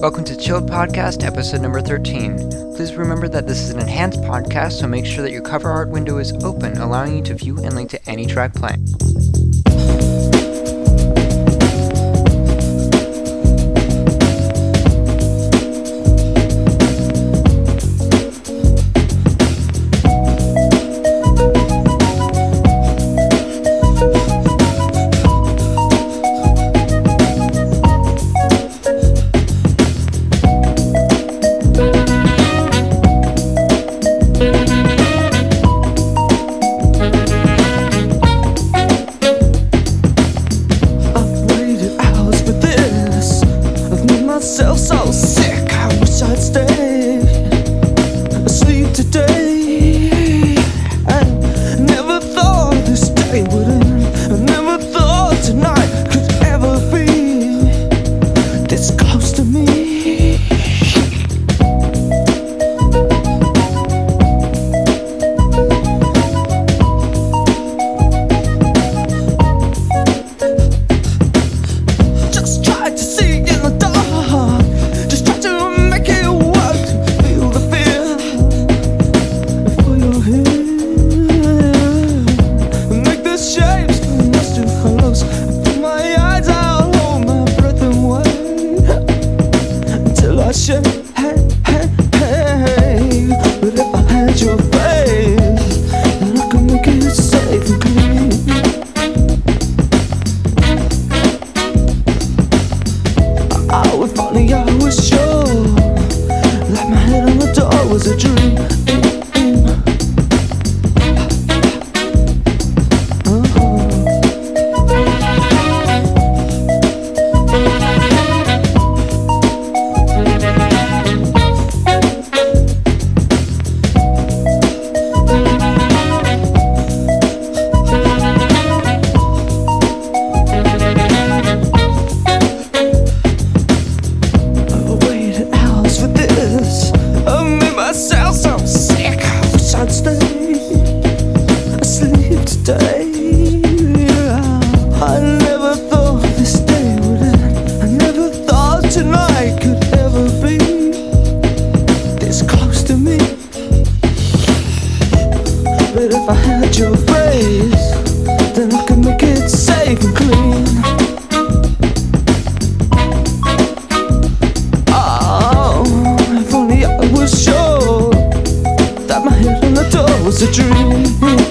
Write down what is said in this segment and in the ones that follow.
Welcome to Chilled Podcast, episode number 13. Please remember that this is an enhanced podcast, so make sure that your cover art window is open, allowing you to view and link to any track playing. so was a dream.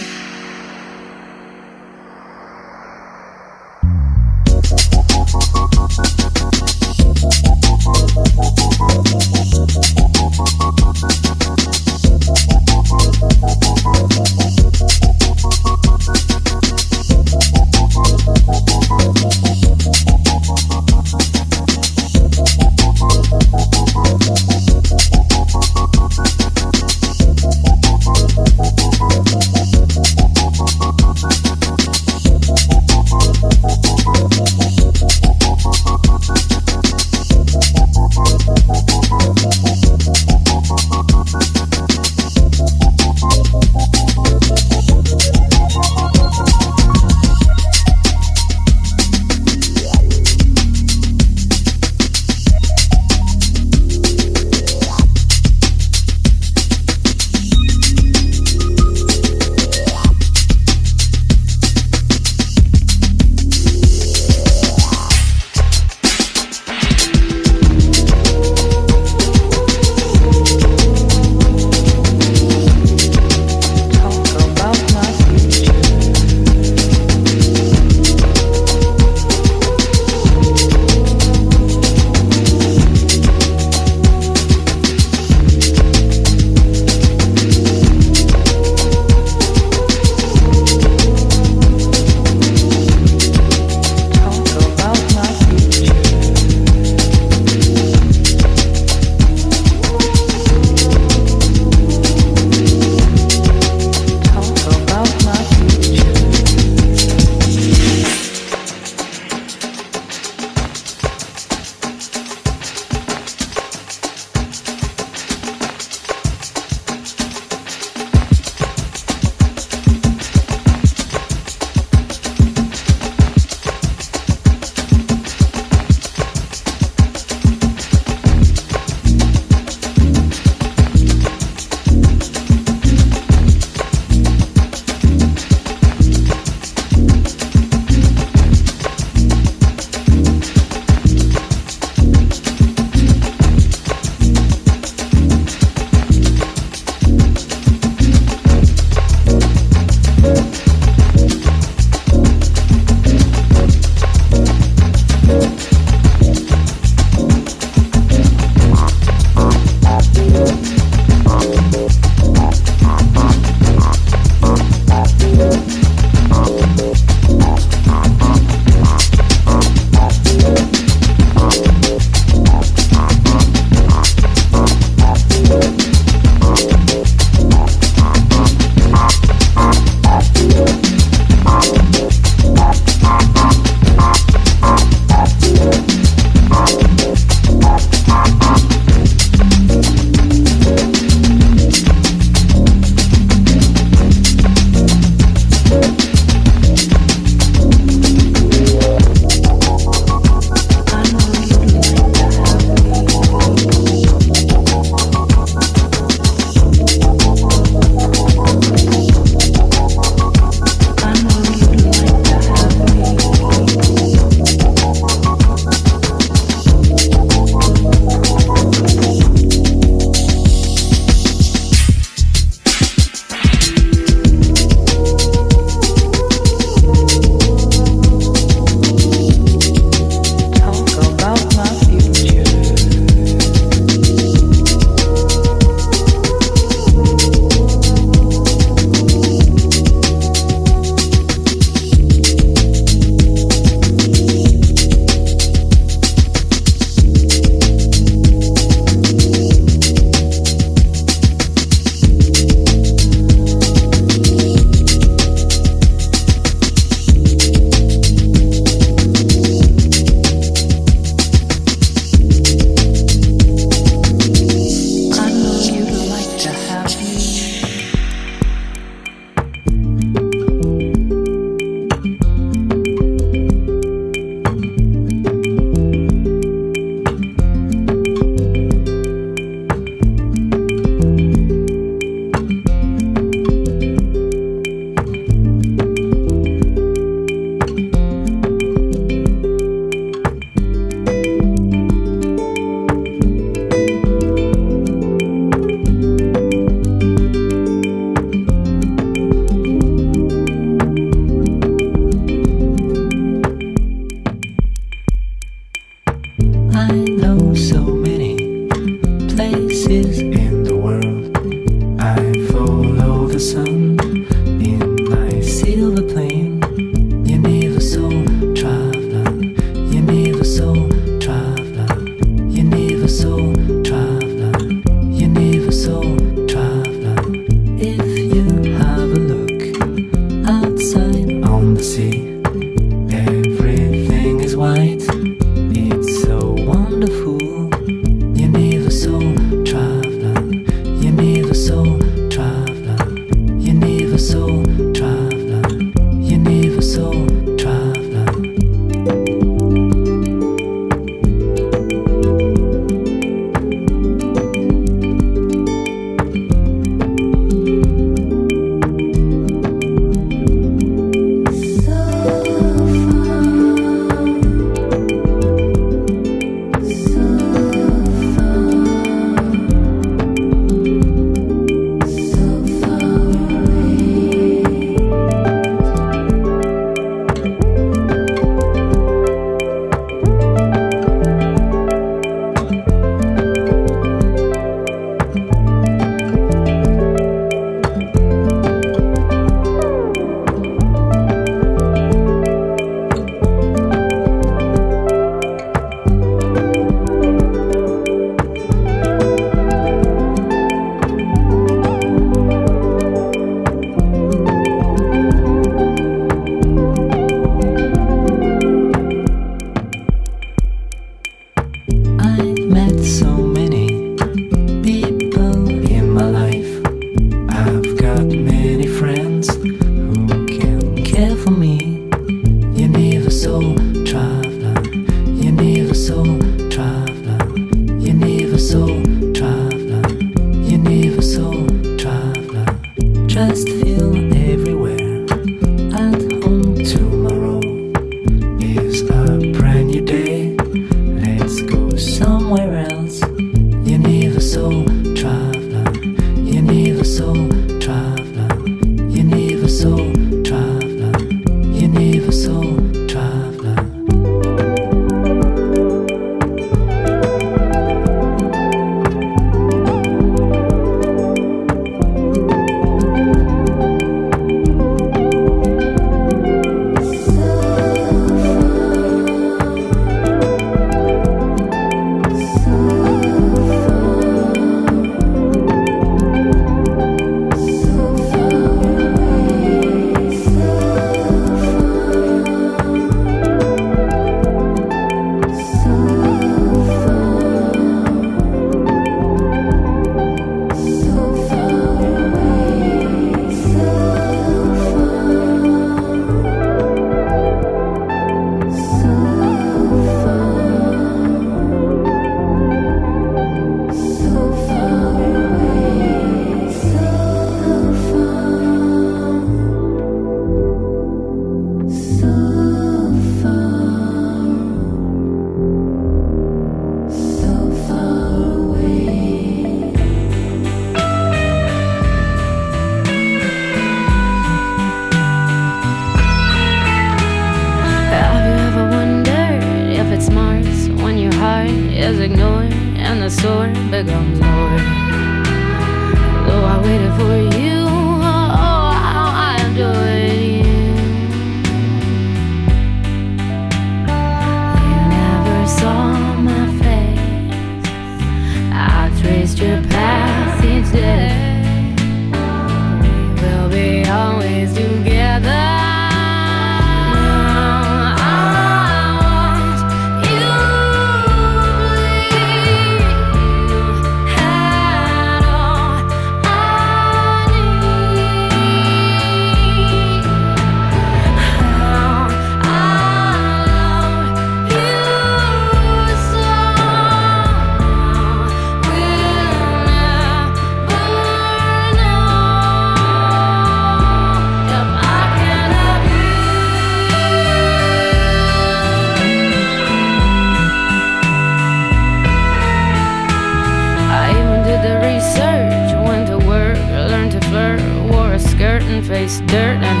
and face dirt and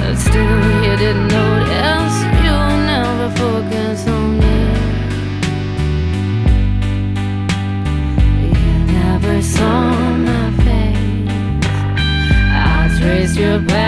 but still you didn't notice. You never focus on me. You never saw my face. I traced your back.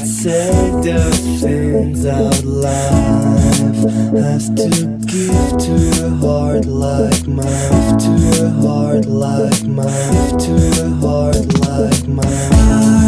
take the things out life. Has to give to a heart like mine. To a heart like mine. To a heart like mine.